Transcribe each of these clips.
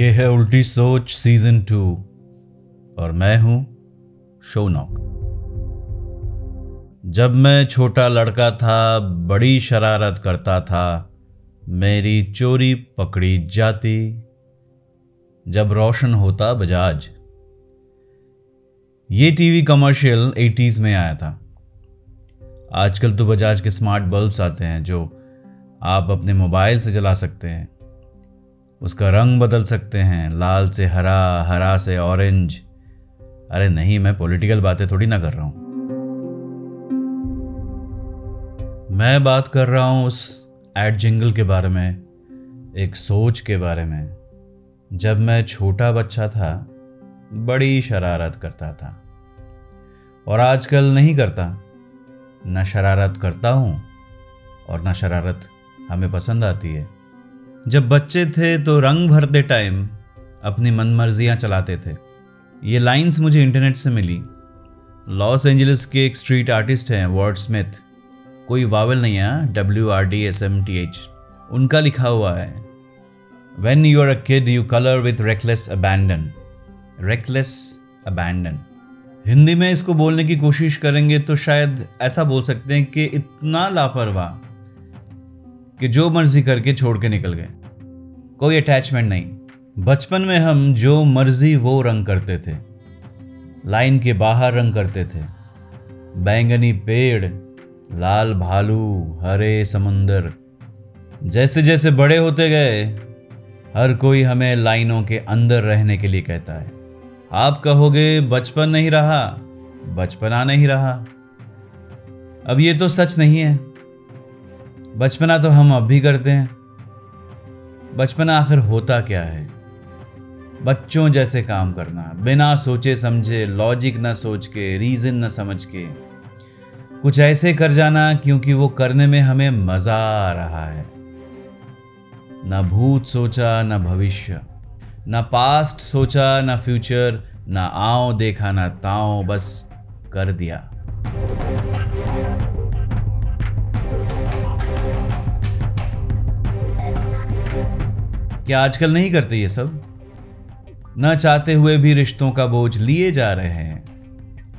ये है उल्टी सोच सीज़न टू, और मैं हूँ शोनॉक जब मैं छोटा लड़का था, बड़ी शरारत करता था, मेरी चोरी पकड़ी जाती। जब रोशन होता बजाज। ये टीवी कमर्शियल 80s में आया था। आजकल तो बजाज के स्मार्ट बल्ब्स आते हैं, जो आप अपने मोबाइल से जला सकते हैं। उसका रंग बदल सकते हैं, लाल से हरा हरा से ऑरेंज अरे नहीं, मैं पॉलिटिकल बातें थोड़ी ना कर रहा हूँ। मैं बात कर रहा हूँ उस एड जिंगल के बारे में, एक सोच के बारे में। जब मैं छोटा बच्चा था, बड़ी शरारत करता था। और आजकल नहीं करता। ना शरारत करता हूँ, और ना शरारत हमें पसंद आती है। जब बच्चे थे तो रंग भरते टाइम अपनी मनमर्जियाँ चलाते थे। ये लाइंस मुझे इंटरनेट से मिली। लॉस एंजलिस के एक स्ट्रीट आर्टिस्ट हैं वर्ड स्मिथ कोई वावल नहीं है W R D S M T H उनका लिखा हुआ है when you are a kid you colour with reckless abandon reckless abandon Hindi में इसको बोलने की कोशिश करेंगे तो शायद ऐसा बोल सकते हैं कि इतना लापरवाह। कि जो मर्ज़ी करके छोड़ के निकल गए। कोई अटैचमेंट नहीं। बचपन में हम जो मर्ज़ी वो रंग करते थे। लाइन के बाहर रंग करते थे। बैंगनी पेड़, लाल भालू, हरे समंदर। जैसे जैसे बड़े होते गए, हर कोई हमें लाइनों के अंदर रहने के लिए कहता है। आप कहोगे, बचपन नहीं रहा। बचपना नहीं रहा। अब ये तो सच नहीं है। बचपना तो हम अब भी करते हैं। बचपना आखिर होता क्या है? बच्चों जैसे काम करना, बिना सोचे समझे लॉजिक न सोच के रीज़न न समझ के कुछ ऐसे कर जाना, क्योंकि वो करने में हमें मज़ा आ रहा है। न भूत सोचा, न भविष्य। न पास्ट सोचा, न फ्यूचर न आओ देखा, न ताओ बस कर दिया। क्या आजकल नहीं करते ये सब? न चाहते हुए भी रिश्तों का बोझ लिए जा रहे हैं।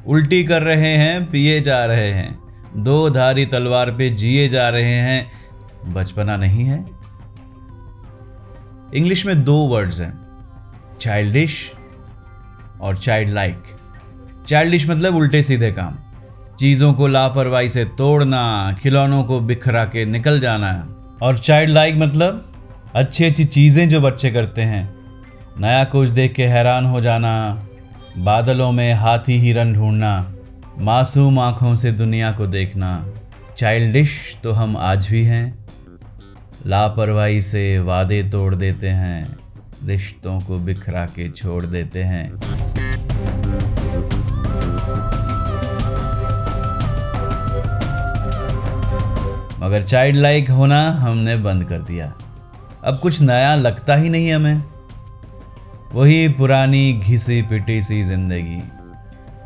उल्टी कर रहे हैं, पिए जा रहे हैं। दो धारी तलवार पे जिए जा रहे हैं। बचपना नहीं है? इंग्लिश में दो वर्ड्स हैं। चाइल्डिश और चाइल्ड लाइक चाइल्डिश मतलब उल्टे सीधे काम। चीज़ों को लापरवाही से तोड़ना, खिलौनों को बिखरा के निकल जाना। और चाइल्ड लाइक मतलब अच्छी अच्छी चीज़ें जो बच्चे करते हैं। नया कुछ देख के हैरान हो जाना, बादलों में हाथी हिरन ढूंढना, मासूम आँखों से दुनिया को देखना। चाइल्डिश तो हम आज भी हैं। लापरवाही से वादे तोड़ देते हैं, रिश्तों को बिखरा के छोड़ देते हैं। मगर चाइल्ड लाइक होना हमने बंद कर दिया। अब कुछ नया लगता ही नहीं हमें। वही पुरानी घिसी पिटी सी ज़िंदगी।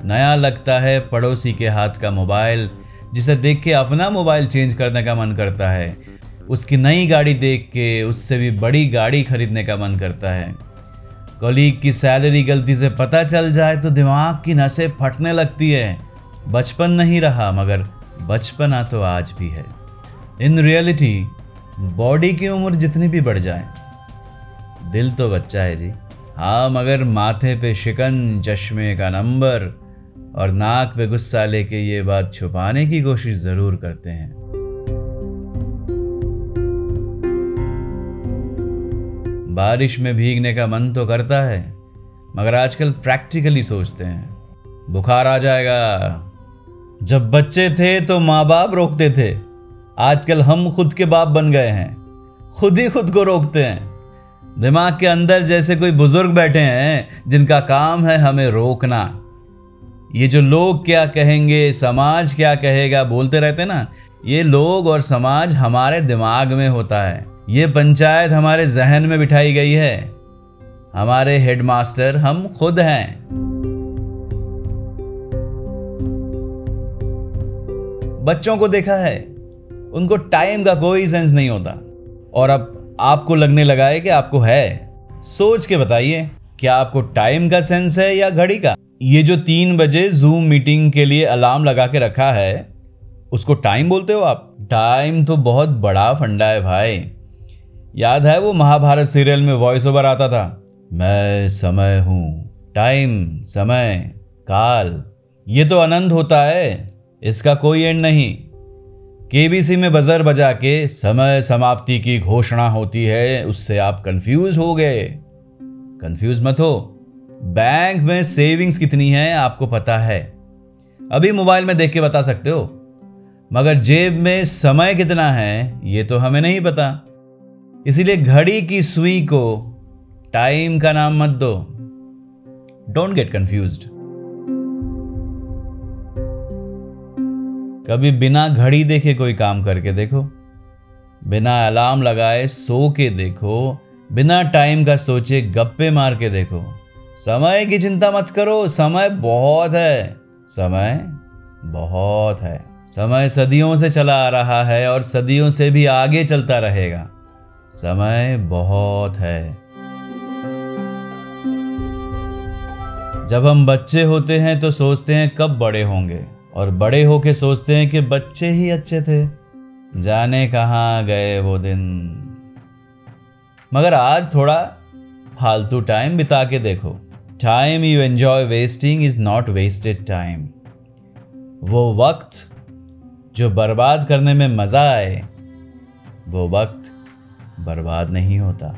नया लगता है पड़ोसी के हाथ का मोबाइल, जिसे देख के अपना मोबाइल चेंज करने का मन करता है। उसकी नई गाड़ी देख के उससे भी बड़ी गाड़ी खरीदने का मन करता है। कलीग की सैलरी गलती से पता चल जाए तो दिमाग की नसें फटने लगती है। बचपन नहीं रहा, मगर बचपना तो आज भी है। इन रियलिटी बॉडी की उम्र जितनी भी बढ़ जाए। दिल तो बच्चा है जी। हाँ मगर माथे पे शिकन, चश्मे का नंबर और नाक पे गुस्सा लेके ये बात छुपाने की कोशिश ज़रूर करते हैं। बारिश में भीगने का मन तो करता है, मगर आजकल प्रैक्टिकली सोचते हैं। बुखार आ जाएगा। जब बच्चे थे तो माँ बाप रोकते थे आजकल हम खुद के बाप बन गए हैं। खुद ही खुद को रोकते हैं। दिमाग के अंदर जैसे कोई बुज़ुर्ग बैठे हैं, जिनका काम है हमें रोकना। ये जो लोग क्या कहेंगे, समाज क्या कहेगा, बोलते रहते ना, ये लोग और समाज हमारे दिमाग में होता है। ये पंचायत हमारे जहन में बिठाई गई है। हमारे हेडमास्टर हम खुद हैं। बच्चों को देखा है उनको टाइम का कोई सेंस नहीं होता। और अब आपको लगने लगा है कि आपको है। सोच के बताइए, क्या आपको टाइम का सेंस है या घड़ी का? ये जो तीन बजे जूम मीटिंग के लिए अलार्म लगा के रखा है, उसको टाइम बोलते हो आप? टाइम तो बहुत बड़ा फंडा है भाई। याद है वो महाभारत सीरियल में वॉइस ओवर आता था? मैं समय हूँ टाइम समय, काल। ये तो अनंत होता है, इसका कोई एंड नहीं। केबीसी में बजर बजा के समय समाप्ति की घोषणा होती है, उससे आप कंफ्यूज हो गए। कंफ्यूज मत हो। बैंक में सेविंग्स कितनी है, आपको पता है। अभी मोबाइल में देख के बता सकते हो। मगर जेब में समय कितना है, ये तो हमें नहीं पता। इसीलिए घड़ी की सुई को टाइम का नाम मत दो। डोंट गेट कंफ्यूज कभी बिना घड़ी देखे कोई काम करके देखो, बिना अलार्म लगाए सो के देखो, बिना टाइम का सोचे गप्पे मार के देखो। समय की चिंता मत करो, समय बहुत है, समय बहुत है। समय सदियों से चला आ रहा है और सदियों से भी आगे चलता रहेगा। समय बहुत है। जब हम बच्चे होते हैं तो सोचते हैं कब बड़े होंगे। और बड़े होके सोचते हैं कि बच्चे ही अच्छे थे। जाने कहाँ गए वो दिन। मगर आज थोड़ा फालतू टाइम बिता के देखो। Time you enjoy wasting is not wasted time वो वक्त जो बर्बाद करने में मज़ा आए, वो वक्त बर्बाद नहीं होता।